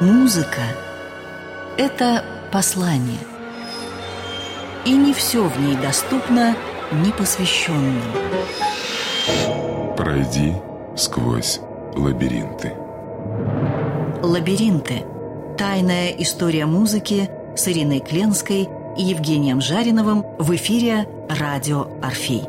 Музыка – это послание. И не все в ней доступно непосвященным. Пройди сквозь лабиринты. Лабиринты. Тайная история музыки с Ириной Кленской и Евгением Жариновым в эфире «Радио Орфей».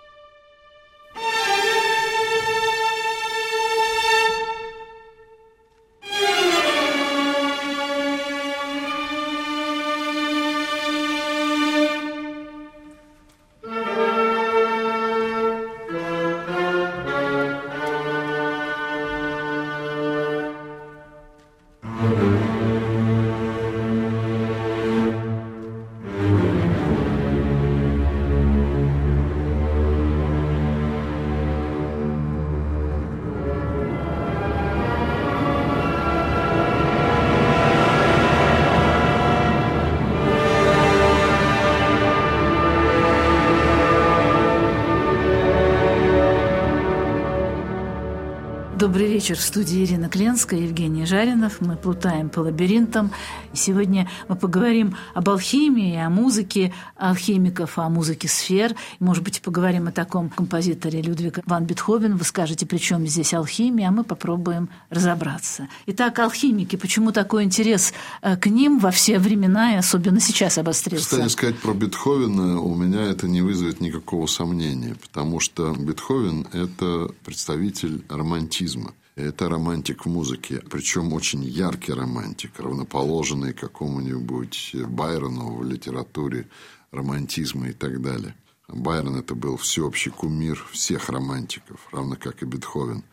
Добрый вечер. В студии Ирина Кленская, Евгений Жаринов. Мы плутаем по лабиринтам. Сегодня мы поговорим об алхимии, о музыке алхимиков, о музыке сфер. Может быть, поговорим о таком композиторе Людвига ван Бетховен. Вы скажете, при чем здесь алхимия, а мы попробуем разобраться. Итак, алхимики. Почему такой интерес э, к ним во все времена и особенно сейчас обострился? Кстати, сказать про Бетховена у меня это не вызовет никакого сомнения, потому что Бетховен – это представитель романтизма это романтик в музыке, причем очень яркий романтик, равноположенный какому-нибудь Байрону в литературе романтизма и так далее. Байрон – это был всеобщий кумир всех романтиков, равно как и Бетховен.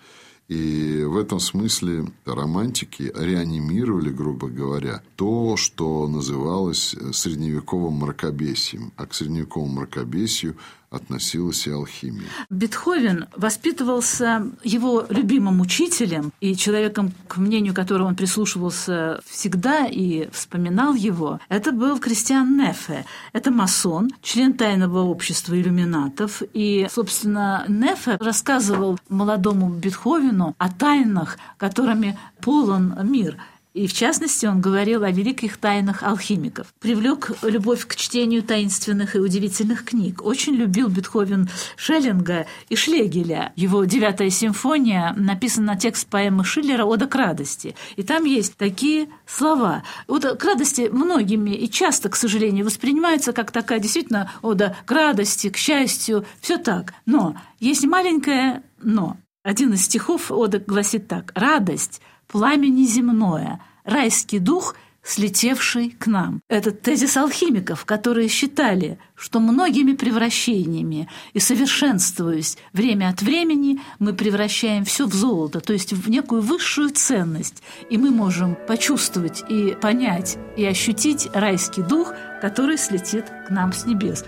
И в этом смысле романтики реанимировали, грубо говоря, то, что называлось средневековым мракобесием. А к средневековому мракобесию относилась и алхимия. Бетховен воспитывался его любимым учителем и человеком, к мнению которого он прислушивался всегда и вспоминал его. Это был Кристиан Нефе. Это масон, член тайного общества иллюминатов. И, собственно, Нефе рассказывал молодому Бетховену о тайнах, которыми полон мир – и в частности, он говорил о великих тайнах алхимиков. Привлек любовь к чтению таинственных и удивительных книг. Очень любил Бетховен Шеллинга и Шлегеля. Его «Девятая симфония» написана на текст поэмы Шиллера «Ода к радости». И там есть такие слова. Ода к радости многими и часто, к сожалению, воспринимается как такая действительно ода к радости, к счастью, все так. Но есть маленькое «но». Один из стихов ода гласит так «Радость – пламя неземное, райский дух, слетевший к нам. Это тезис алхимиков, которые считали, что многими превращениями и совершенствуясь время от времени, мы превращаем все в золото, то есть в некую высшую ценность, и мы можем почувствовать и понять и ощутить райский дух, который слетит к нам с небес.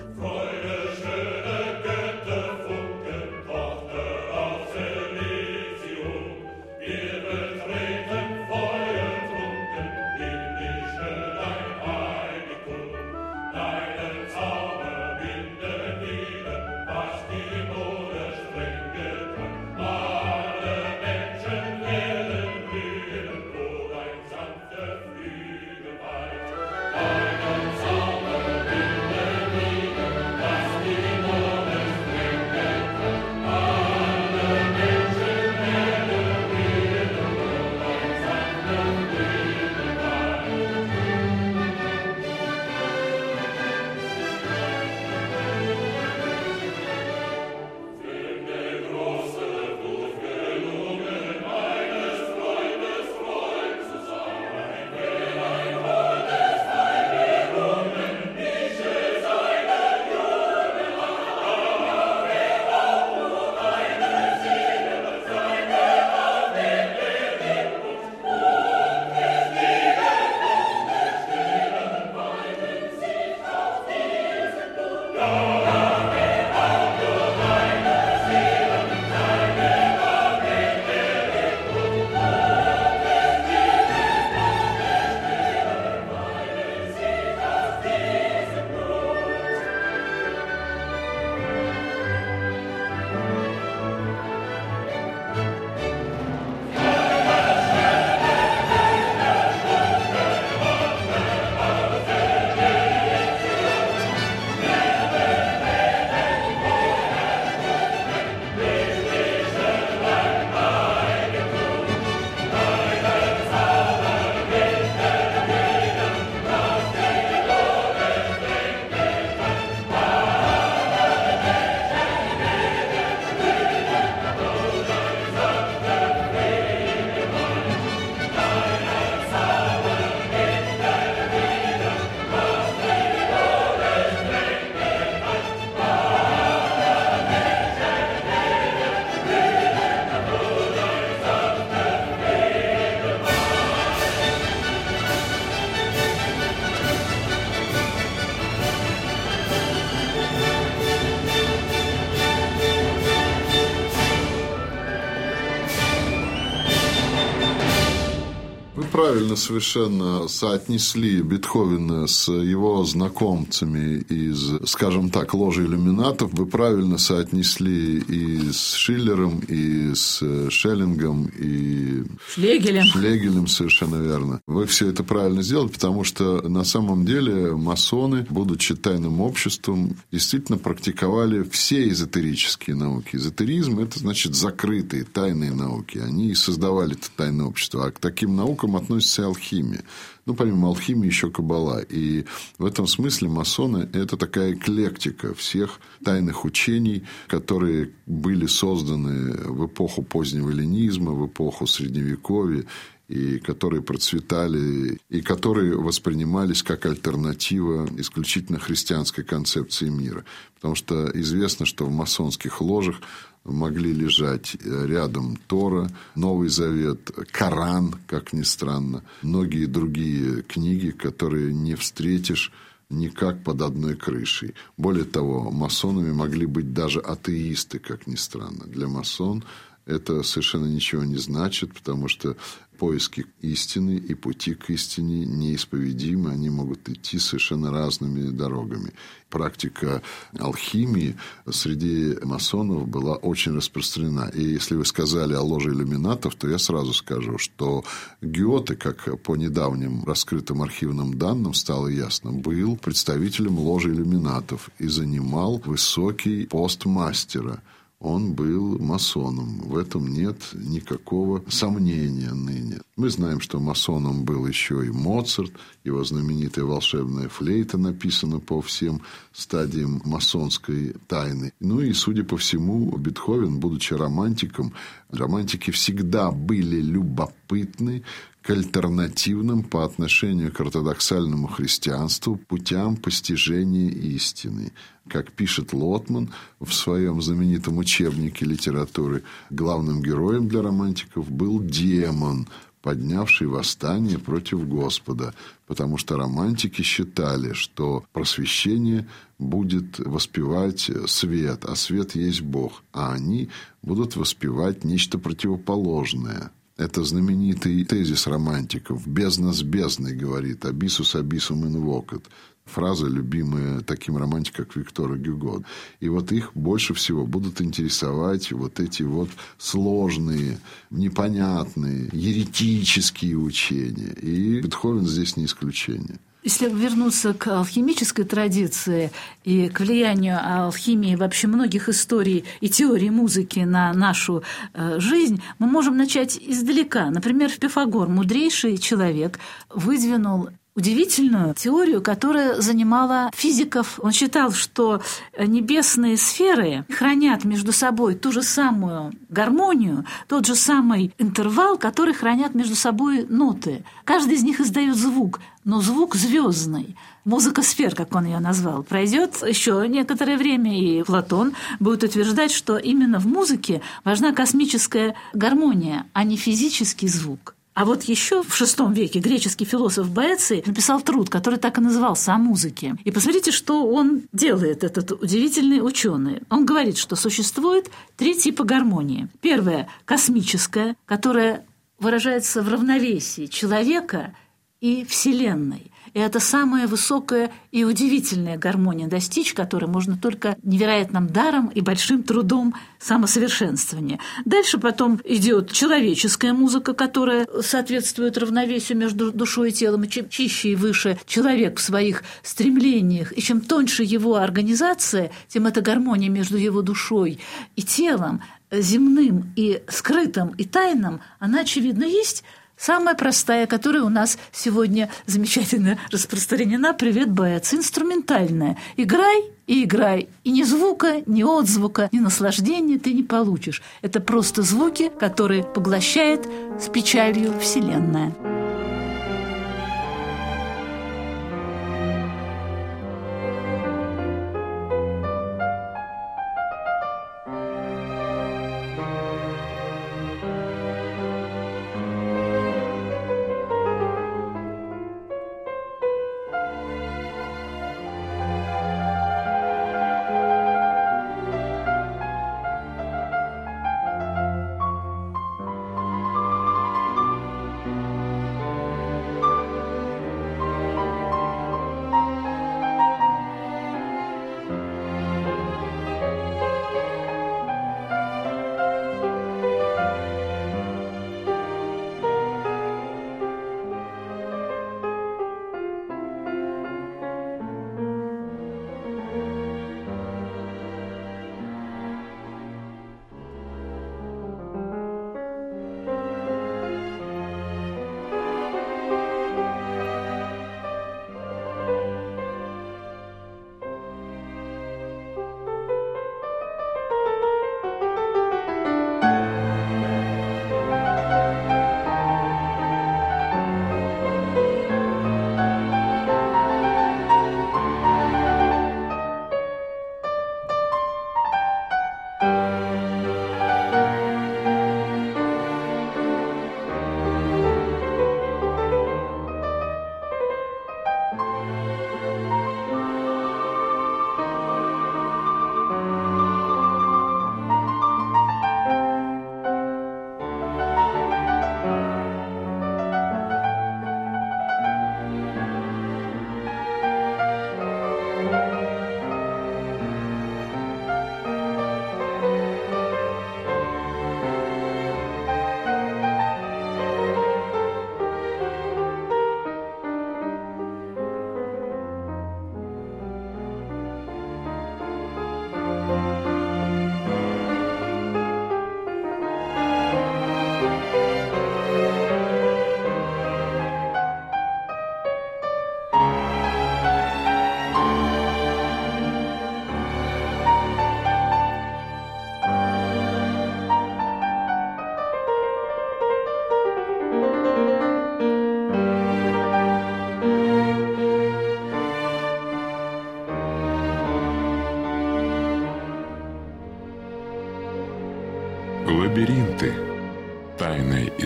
Правильно совершенно соотнесли Бетховена с его знакомцами из, скажем так, ложи иллюминатов. Вы правильно соотнесли и с Шиллером, и с Шеллингом, и Шлегелем. Шлегелем, совершенно верно. Вы все это правильно сделали, потому что на самом деле масоны, будучи тайным обществом, действительно практиковали все эзотерические науки. Эзотеризм – это значит закрытые, тайные науки. Они и создавали это тайное общество. А к таким наукам относится и алхимия. Ну, помимо алхимии, еще кабала. И в этом смысле масоны – это такая эклектика всех тайных учений, которые были созданы в эпоху позднего эллинизма, в эпоху Средневековья и которые процветали, и которые воспринимались как альтернатива исключительно христианской концепции мира. Потому что известно, что в масонских ложах могли лежать рядом Тора, Новый Завет, Коран, как ни странно, многие другие книги, которые не встретишь никак под одной крышей. Более того, масонами могли быть даже атеисты, как ни странно. Для масон это совершенно ничего не значит, потому что поиски истины и пути к истине неисповедимы, они могут идти совершенно разными дорогами. Практика алхимии среди масонов была очень распространена. И если вы сказали о ложе иллюминатов, то я сразу скажу, что Гёте, как по недавним раскрытым архивным данным стало ясно, был представителем ложи иллюминатов и занимал высокий пост мастера – он был масоном. В этом нет никакого сомнения ныне. Мы знаем, что масоном был еще и Моцарт. Его знаменитая волшебная флейта написана по всем стадиям масонской тайны. Ну и, судя по всему, Бетховен, будучи романтиком, романтики всегда были любопытны к альтернативным по отношению к ортодоксальному христианству путям постижения истины. Как пишет Лотман в своем знаменитом учебнике литературы, главным героем для романтиков был демон, поднявший восстание против Господа, потому что романтики считали, что просвещение будет воспевать свет, а свет есть Бог, а они будут воспевать нечто противоположное – это знаменитый тезис романтиков. «Бездна с бездной», говорит, «абисус абисум инвокат». Фраза, любимая таким романтиком, как Виктора Гюго. И вот их больше всего будут интересовать вот эти вот сложные, непонятные, еретические учения. И Бетховен здесь не исключение. Если вернуться к алхимической традиции и к влиянию алхимии вообще многих историй и теорий музыки на нашу э, жизнь, мы можем начать издалека. Например, Пифагор, мудрейший человек, выдвинул удивительную теорию, которая занимала физиков. Он считал, что небесные сферы хранят между собой ту же самую гармонию, тот же самый интервал, который хранят между собой ноты. Каждый из них издает звук, но звук звездный. Музыка сфер, как он ее назвал, пройдет еще некоторое время, и Платон будет утверждать, что именно в музыке важна космическая гармония, а не физический звук. А вот еще в VI веке греческий философ Боэций написал труд, который так и назывался «О музыке». И посмотрите, что он делает, этот удивительный ученый. Он говорит, что существует три типа гармонии. Первая – космическая, которая выражается в равновесии человека и Вселенной. И это самая высокая и удивительная гармония, достичь которой можно только невероятным даром и большим трудом самосовершенствования. Дальше потом идет человеческая музыка, которая соответствует равновесию между душой и телом. И чем чище и выше человек в своих стремлениях, и чем тоньше его организация, тем эта гармония между его душой и телом, земным и скрытым и тайным, она, очевидно, есть – Самая простая, которая у нас сегодня замечательно распространена, привет, боец, инструментальная. Играй и играй. И ни звука, ни отзвука, ни наслаждения ты не получишь. Это просто звуки, которые поглощает с печалью Вселенная.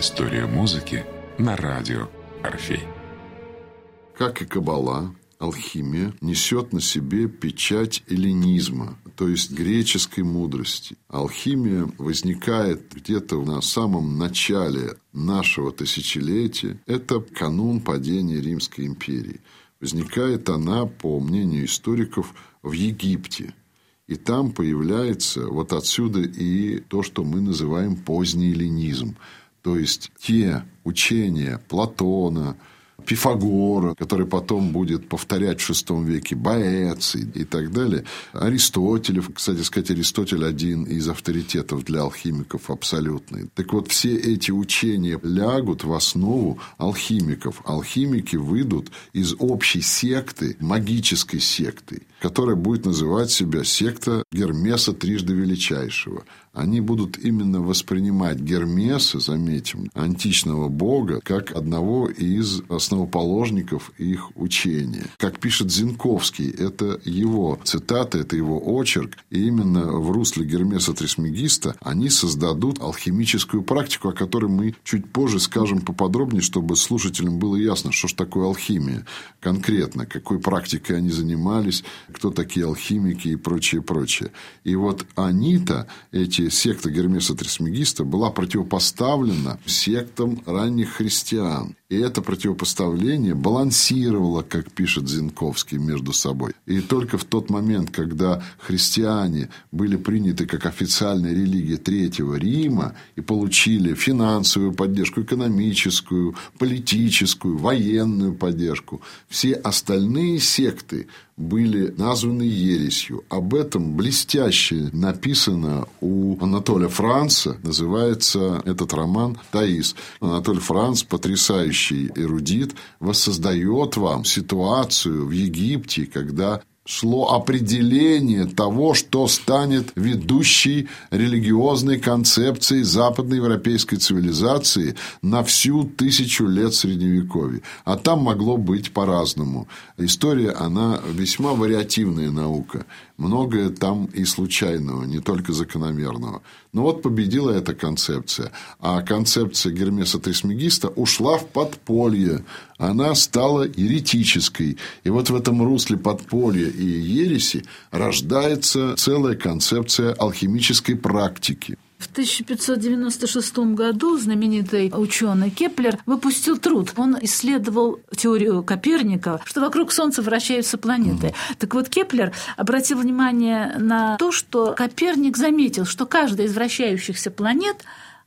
История музыки на радио Орфей. Как и Кабала, алхимия несет на себе печать эллинизма, то есть греческой мудрости. Алхимия возникает где-то на самом начале нашего тысячелетия. Это канун падения Римской империи. Возникает она, по мнению историков, в Египте. И там появляется вот отсюда и то, что мы называем поздний эллинизм. То есть те учения Платона, Пифагора, который потом будет повторять в VI веке, Боэций и так далее. Аристотелев, кстати сказать, Аристотель один из авторитетов для алхимиков абсолютный. Так вот, все эти учения лягут в основу алхимиков. Алхимики выйдут из общей секты, магической секты, которая будет называть себя секта Гермеса Трижды Величайшего они будут именно воспринимать Гермеса, заметим, античного бога, как одного из основоположников их учения. Как пишет Зинковский, это его цитата, это его очерк, и именно в русле Гермеса Трисмегиста они создадут алхимическую практику, о которой мы чуть позже скажем поподробнее, чтобы слушателям было ясно, что же такое алхимия конкретно, какой практикой они занимались, кто такие алхимики и прочее, прочее. И вот они-то, эти секта Гермеса Трисмегиста была противопоставлена сектам ранних христиан. И это противопоставление балансировало, как пишет Зинковский, между собой. И только в тот момент, когда христиане были приняты как официальная религия Третьего Рима и получили финансовую поддержку, экономическую, политическую, военную поддержку, все остальные секты были названы ересью. Об этом блестяще написано у Анатолия Франца. Называется этот роман «Таис». Анатолий Франц, потрясающий эрудит, воссоздает вам ситуацию в Египте, когда шло определение того, что станет ведущей религиозной концепцией западноевропейской цивилизации на всю тысячу лет Средневековья. А там могло быть по-разному. История, она весьма вариативная наука. Многое там и случайного, не только закономерного. Но вот победила эта концепция. А концепция Гермеса Трисмегиста ушла в подполье. Она стала еретической. И вот в этом русле подполья и ереси рождается целая концепция алхимической практики. В 1596 году знаменитый ученый Кеплер выпустил труд. Он исследовал теорию Коперника, что вокруг Солнца вращаются планеты. Мм. Так вот, Кеплер обратил внимание на то, что Коперник заметил, что каждая из вращающихся планет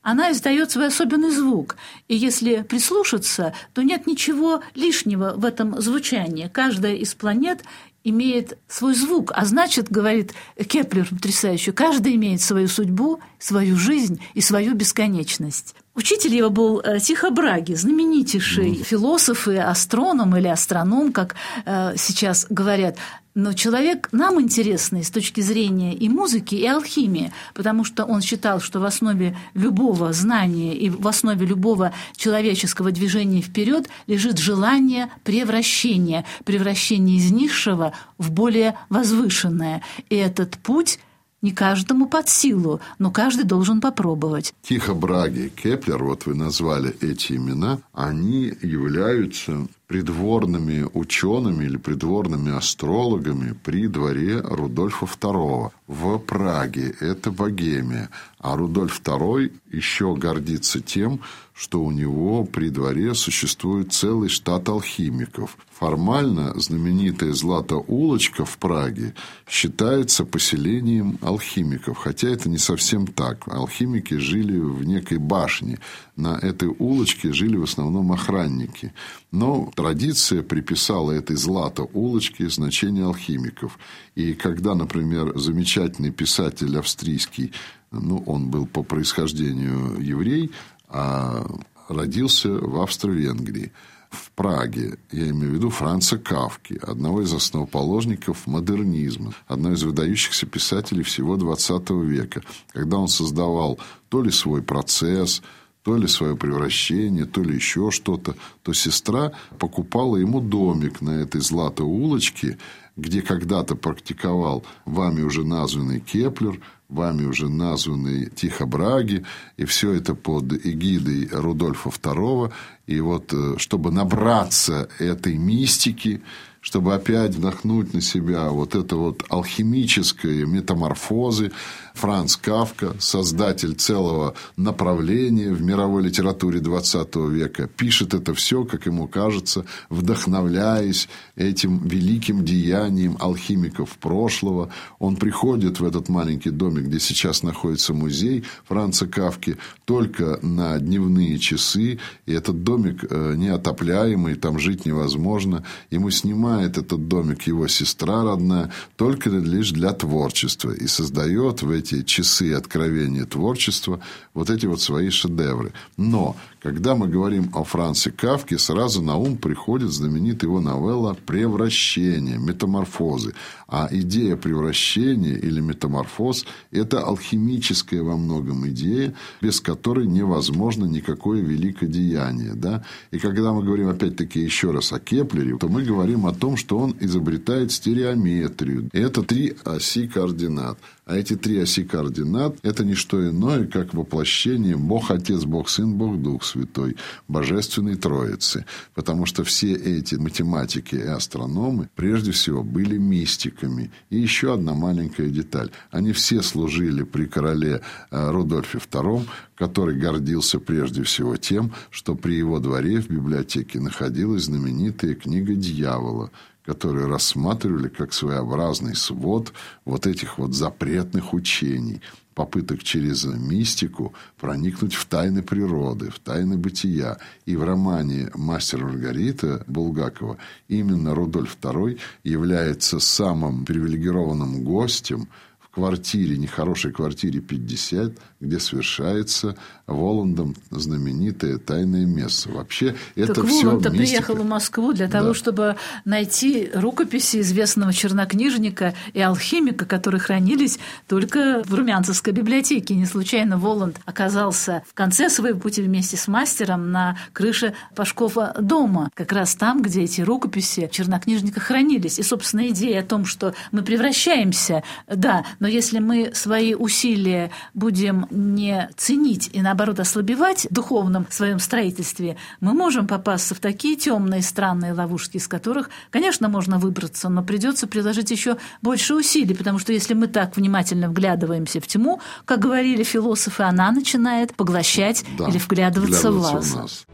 она издает свой особенный звук. И если прислушаться, то нет ничего лишнего в этом звучании. Каждая из планет имеет свой звук. А значит, говорит Кеплер потрясающе, каждый имеет свою судьбу, свою жизнь и свою бесконечность. Учитель его был э, Тихо Браги, знаменитейший мм. философ и астроном или астроном, как э, сейчас говорят. Но человек нам интересный с точки зрения и музыки, и алхимии, потому что он считал, что в основе любого знания и в основе любого человеческого движения вперед лежит желание превращения, превращения из низшего в более возвышенное. И этот путь не каждому под силу, но каждый должен попробовать. Тихо Браги, Кеплер, вот вы назвали эти имена, они являются придворными учеными или придворными астрологами при дворе Рудольфа II в Праге. Это Богемия. А Рудольф II еще гордится тем, что у него при дворе существует целый штат алхимиков. Формально знаменитая Злата-улочка в Праге считается поселением алхимиков, хотя это не совсем так. Алхимики жили в некой башне. На этой улочке жили в основном охранники. Но традиция приписала этой Злато-улочке значение алхимиков. И когда, например, замечательный писатель австрийский, ну, он был по происхождению еврей, а родился в Австро-Венгрии, в Праге, я имею в виду Франца Кавки, одного из основоположников модернизма, одного из выдающихся писателей всего XX века, когда он создавал то ли свой процесс, то ли свое превращение, то ли еще что-то, то сестра покупала ему домик на этой златой улочке, где когда-то практиковал вами уже названный Кеплер, вами уже названный Тихо Браги, и все это под эгидой Рудольфа II. И вот, э, чтобы набраться этой мистики, чтобы опять вдохнуть на себя вот это вот алхимическое метаморфозы. Франц Кафка, создатель целого направления в мировой литературе XX века, пишет это все, как ему кажется, вдохновляясь этим великим деянием алхимиков прошлого. Он приходит в этот маленький домик, где сейчас находится музей Франца Кавки, только на дневные часы, и этот домик э, неотопляемый, там жить невозможно. Ему снимают снимает этот домик его сестра родная только лишь для творчества и создает в эти часы откровения творчества вот эти вот свои шедевры. Но когда мы говорим о Франце Кафке, сразу на ум приходит знаменитая его новелла «Превращение», «Метаморфозы». А идея превращения или метаморфоз – это алхимическая во многом идея, без которой невозможно никакое великодеяние. Да? И когда мы говорим, опять-таки, еще раз о Кеплере, то мы говорим о том, что он изобретает стереометрию. Это три оси координат. А эти три оси координат – это не что иное, как воплощение Бог Отец, Бог Сын, Бог Дух Святой, Божественной Троицы. Потому что все эти математики и астрономы прежде всего были мистиками. И еще одна маленькая деталь. Они все служили при короле э, Рудольфе II, который гордился прежде всего тем, что при его дворе в библиотеке находилась знаменитая книга дьявола, которые рассматривали как своеобразный свод вот этих вот запретных учений, попыток через мистику проникнуть в тайны природы, в тайны бытия. И в романе «Мастер Маргарита» Булгакова именно Рудольф II является самым привилегированным гостем – квартире, нехорошей квартире 50, где совершается Воландом знаменитое тайное место. Вообще это так все Воланд приехал в Москву для того, да. чтобы найти рукописи известного чернокнижника и алхимика, которые хранились только в Румянцевской библиотеке. Не случайно Воланд оказался в конце своего пути вместе с мастером на крыше Пашкова дома, как раз там, где эти рукописи чернокнижника хранились. И, собственно, идея о том, что мы превращаемся, да, но если мы свои усилия будем не ценить и, наоборот, ослабевать в духовном своем строительстве, мы можем попасться в такие темные, странные ловушки, из которых, конечно, можно выбраться, но придется приложить еще больше усилий, потому что если мы так внимательно вглядываемся в тьму, как говорили философы, она начинает поглощать да, или вглядываться, вглядываться в вас. В нас.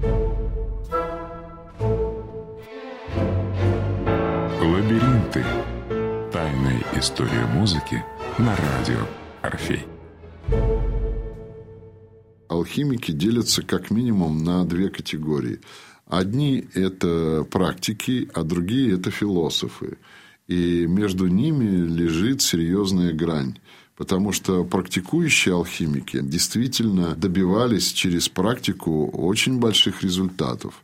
Лабиринты. Тайная история музыки – на радио «Орфей». Алхимики делятся как минимум на две категории. Одни – это практики, а другие – это философы. И между ними лежит серьезная грань. Потому что практикующие алхимики действительно добивались через практику очень больших результатов.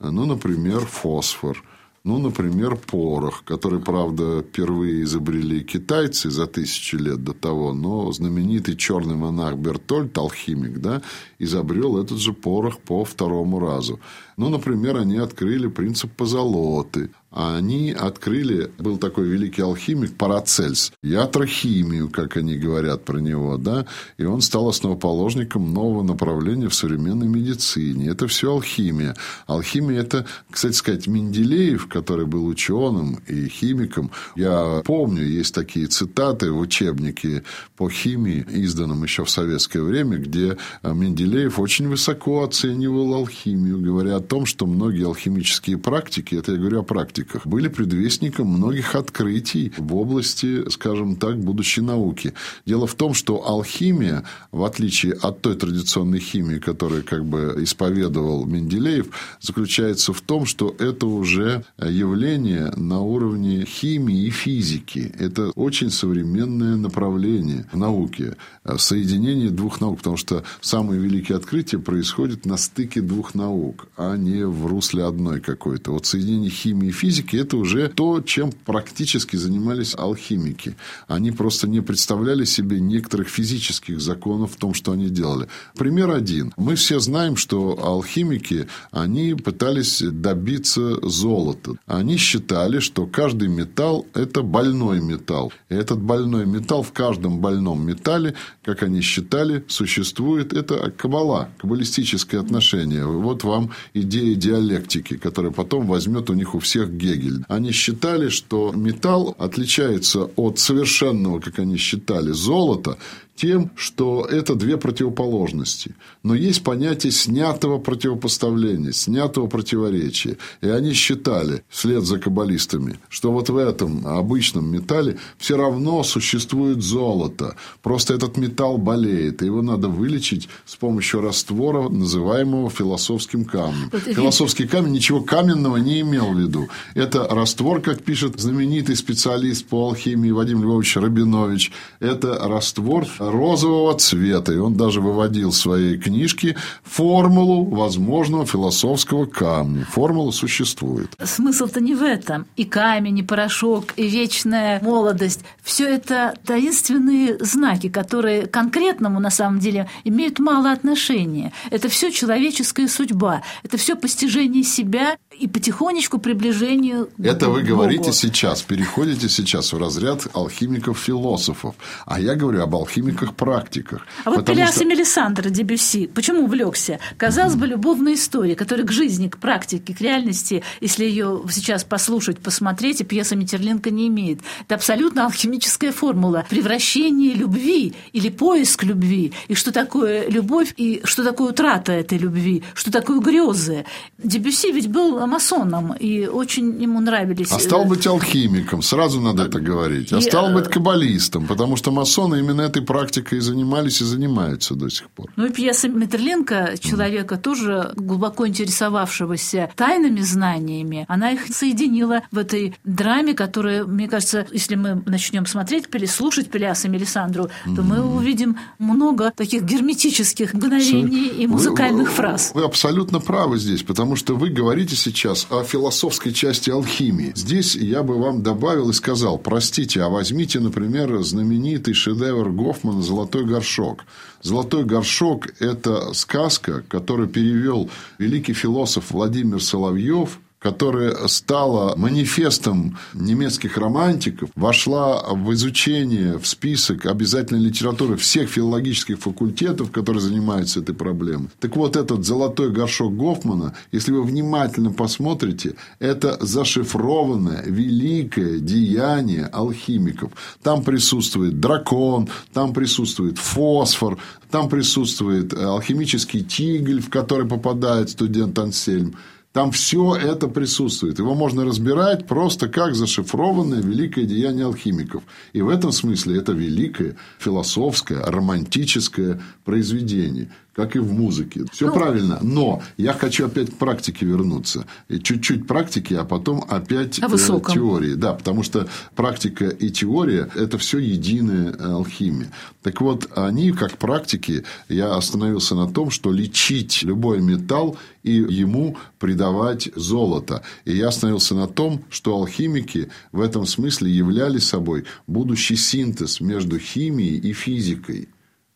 Ну, например, фосфор – ну, например, порох, который, правда, впервые изобрели китайцы за тысячи лет до того, но знаменитый черный монах Бертольд, алхимик, да, изобрел этот же порох по второму разу. Ну, например, они открыли принцип позолоты. Они открыли, был такой великий алхимик Парацельс, ятрохимию, как они говорят про него, да, и он стал основоположником нового направления в современной медицине. Это все алхимия. Алхимия – это, кстати сказать, Менделеев, который был ученым и химиком. Я помню, есть такие цитаты в учебнике по химии, изданном еще в советское время, где Менделеев очень высоко оценивал алхимию, говоря о том, что многие алхимические практики, это я говорю о практике, источниках, были предвестником многих открытий в области, скажем так, будущей науки. Дело в том, что алхимия, в отличие от той традиционной химии, которую как бы исповедовал Менделеев, заключается в том, что это уже явление на уровне химии и физики. Это очень современное направление в науке, соединение двух наук, потому что самые великие открытия происходят на стыке двух наук, а не в русле одной какой-то. Вот соединение химии и физики – это уже то, чем практически занимались алхимики. Они просто не представляли себе некоторых физических законов в том, что они делали. Пример один. Мы все знаем, что алхимики, они пытались добиться золота. Они считали, что каждый металл – это больной металл. И этот больной металл в каждом больном металле, как они считали, существует. Это кабала, каббалистическое отношение. Вот вам идея диалектики, которая потом возьмет у них у всех Гегель. Они считали, что металл отличается от совершенного, как они считали, золота тем, что это две противоположности. Но есть понятие снятого противопоставления, снятого противоречия. И они считали, вслед за каббалистами, что вот в этом обычном металле все равно существует золото. Просто этот металл болеет, и его надо вылечить с помощью раствора, называемого философским камнем. Философский камень ничего каменного не имел в виду. Это раствор, как пишет знаменитый специалист по алхимии Вадим Львович Рабинович. Это раствор розового цвета. И он даже выводил в своей книжке формулу возможного философского камня. Формула существует. Смысл-то не в этом. И камень, и порошок, и вечная молодость. Все это таинственные знаки, которые конкретному на самом деле имеют мало отношения. Это все человеческая судьба. Это все постижение себя и потихонечку приближение Это вы к говорите Богу. сейчас, переходите сейчас в разряд алхимиков-философов. А я говорю об алхимиках-практиках. А вот Пелиас что- и Мелисандр Дебюсси, почему увлекся? Казалось бы, любовная история, которая к жизни, к практике, к реальности, если ее сейчас послушать, посмотреть, и пьеса Метерлинка не имеет. Это абсолютно алхимическая формула превращение любви или поиск любви, и что такое любовь, и что такое утрата этой любви, что такое грезы. Дебюсси ведь был масоном, и очень ему нравились... А стал э, быть алхимиком, сразу надо это говорить. А И, стал э, быть каббалистом, потому что масоны именно этой практикой и занимались и занимаются до сих пор. Ну и пьеса Метерленко, человека тоже глубоко интересовавшегося тайными знаниями, она их соединила в этой драме, которая, мне кажется, если мы начнем смотреть или слушать Пелиаса и Мелисандру, то мы увидим много таких герметических мгновений и музыкальных Вы- фраз. Вы абсолютно правы здесь, потому что вы говорите сейчас о философской части алхимии. Здесь я бы вам добавил и сказал, простите, а возьмите, например, знаменитый шедевр Гофмана «Золотой горшок». «Золотой горшок» – это сказка, которую перевел великий философ Владимир Соловьев – которая стала манифестом немецких романтиков, вошла в изучение, в список обязательной литературы всех филологических факультетов, которые занимаются этой проблемой. Так вот, этот золотой горшок Гофмана, если вы внимательно посмотрите, это зашифрованное великое деяние алхимиков. Там присутствует дракон, там присутствует фосфор, там присутствует э, алхимический тигль, в который попадает студент Ансельм. Там все это присутствует. Его можно разбирать просто как зашифрованное великое деяние алхимиков. И в этом смысле это великое философское, романтическое произведение, как и в музыке. Все Ну, правильно. Но я хочу опять к практике вернуться. И Чуть-чуть практики, а потом опять О высоком. теории. Да, потому что практика и теория – это все единая алхимия. Так вот, они, как практики, я остановился на том, что лечить любой металл и ему придавать золото. И я остановился на том, что алхимики в этом смысле являли собой будущий синтез между химией и физикой.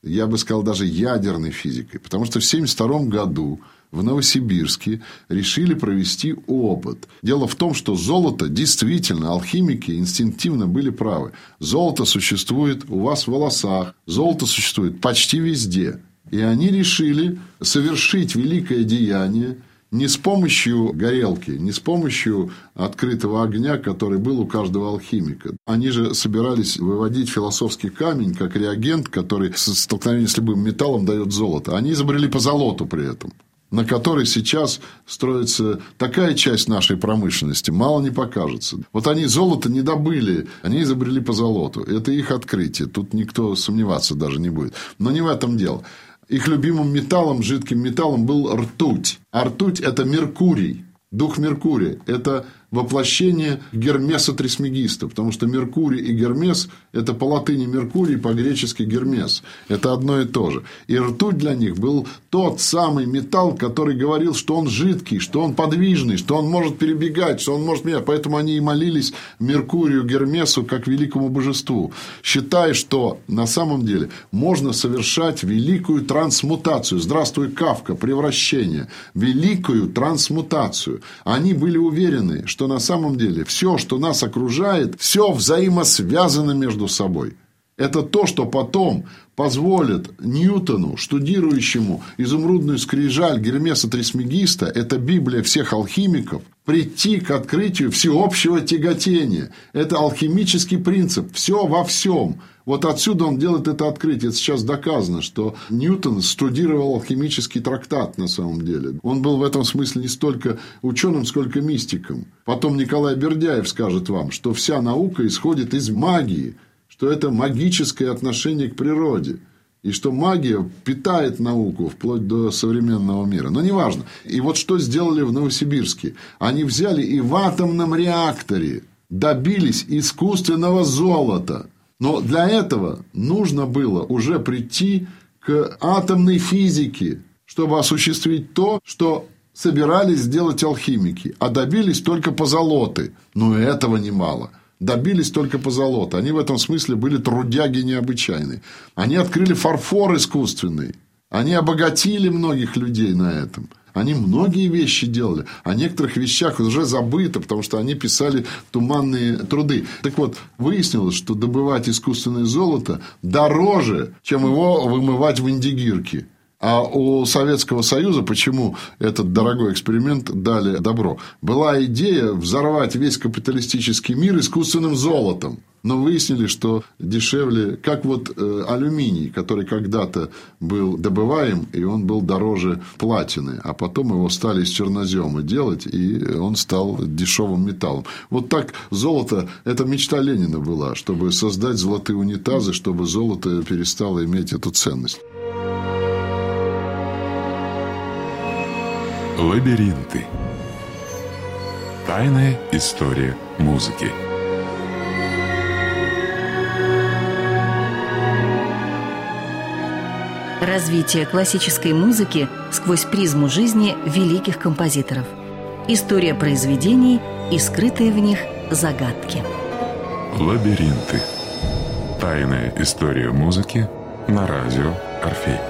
Я бы сказал, даже ядерной физикой. Потому что в 1972 году в Новосибирске решили провести опыт. Дело в том, что золото действительно, алхимики инстинктивно были правы. Золото существует у вас в волосах, золото существует почти везде. И они решили совершить великое деяние не с помощью горелки, не с помощью открытого огня, который был у каждого алхимика. Они же собирались выводить философский камень как реагент, который в столкновении с любым металлом дает золото. Они изобрели по золоту при этом на которой сейчас строится такая часть нашей промышленности, мало не покажется. Вот они золото не добыли, они изобрели по золоту. Это их открытие. Тут никто сомневаться даже не будет. Но не в этом дело. Их любимым металлом, жидким металлом был ртуть. А ртуть – это Меркурий. Дух Меркурия – это воплощение Гермеса Трисмегиста, потому что Меркурий и Гермес – это по латыни Меркурий, по-гречески Гермес. Это одно и то же. И ртуть для них был тот самый металл, который говорил, что он жидкий, что он подвижный, что он может перебегать, что он может менять. Поэтому они и молились Меркурию, Гермесу, как великому божеству, считая, что на самом деле можно совершать великую трансмутацию. Здравствуй, Кавка, превращение. Великую трансмутацию. Они были уверены, что на самом деле все, что нас окружает, все взаимосвязано между собой. Это то, что потом позволит Ньютону, штудирующему изумрудную скрижаль Гермеса Трисмегиста, это Библия всех алхимиков, прийти к открытию всеобщего тяготения. Это алхимический принцип. Все во всем. Вот отсюда он делает это открытие. Это сейчас доказано, что Ньютон студировал алхимический трактат на самом деле. Он был в этом смысле не столько ученым, сколько мистиком. Потом Николай Бердяев скажет вам, что вся наука исходит из магии – что это магическое отношение к природе. И что магия питает науку вплоть до современного мира. Но неважно. И вот что сделали в Новосибирске. Они взяли и в атомном реакторе добились искусственного золота. Но для этого нужно было уже прийти к атомной физике, чтобы осуществить то, что собирались сделать алхимики, а добились только позолоты. Но этого немало добились только позолота. Они в этом смысле были трудяги необычайные. Они открыли фарфор искусственный. Они обогатили многих людей на этом. Они многие вещи делали. О некоторых вещах уже забыто, потому что они писали туманные труды. Так вот, выяснилось, что добывать искусственное золото дороже, чем его вымывать в индигирке. А у Советского Союза, почему этот дорогой эксперимент дали добро? Была идея взорвать весь капиталистический мир искусственным золотом. Но выяснили, что дешевле, как вот э, алюминий, который когда-то был добываем, и он был дороже платины, а потом его стали из чернозема делать, и он стал дешевым металлом. Вот так золото, это мечта Ленина была, чтобы создать золотые унитазы, чтобы золото перестало иметь эту ценность. Лабиринты. Тайная история музыки. Развитие классической музыки сквозь призму жизни великих композиторов. История произведений и скрытые в них загадки. Лабиринты. Тайная история музыки на радио Орфей.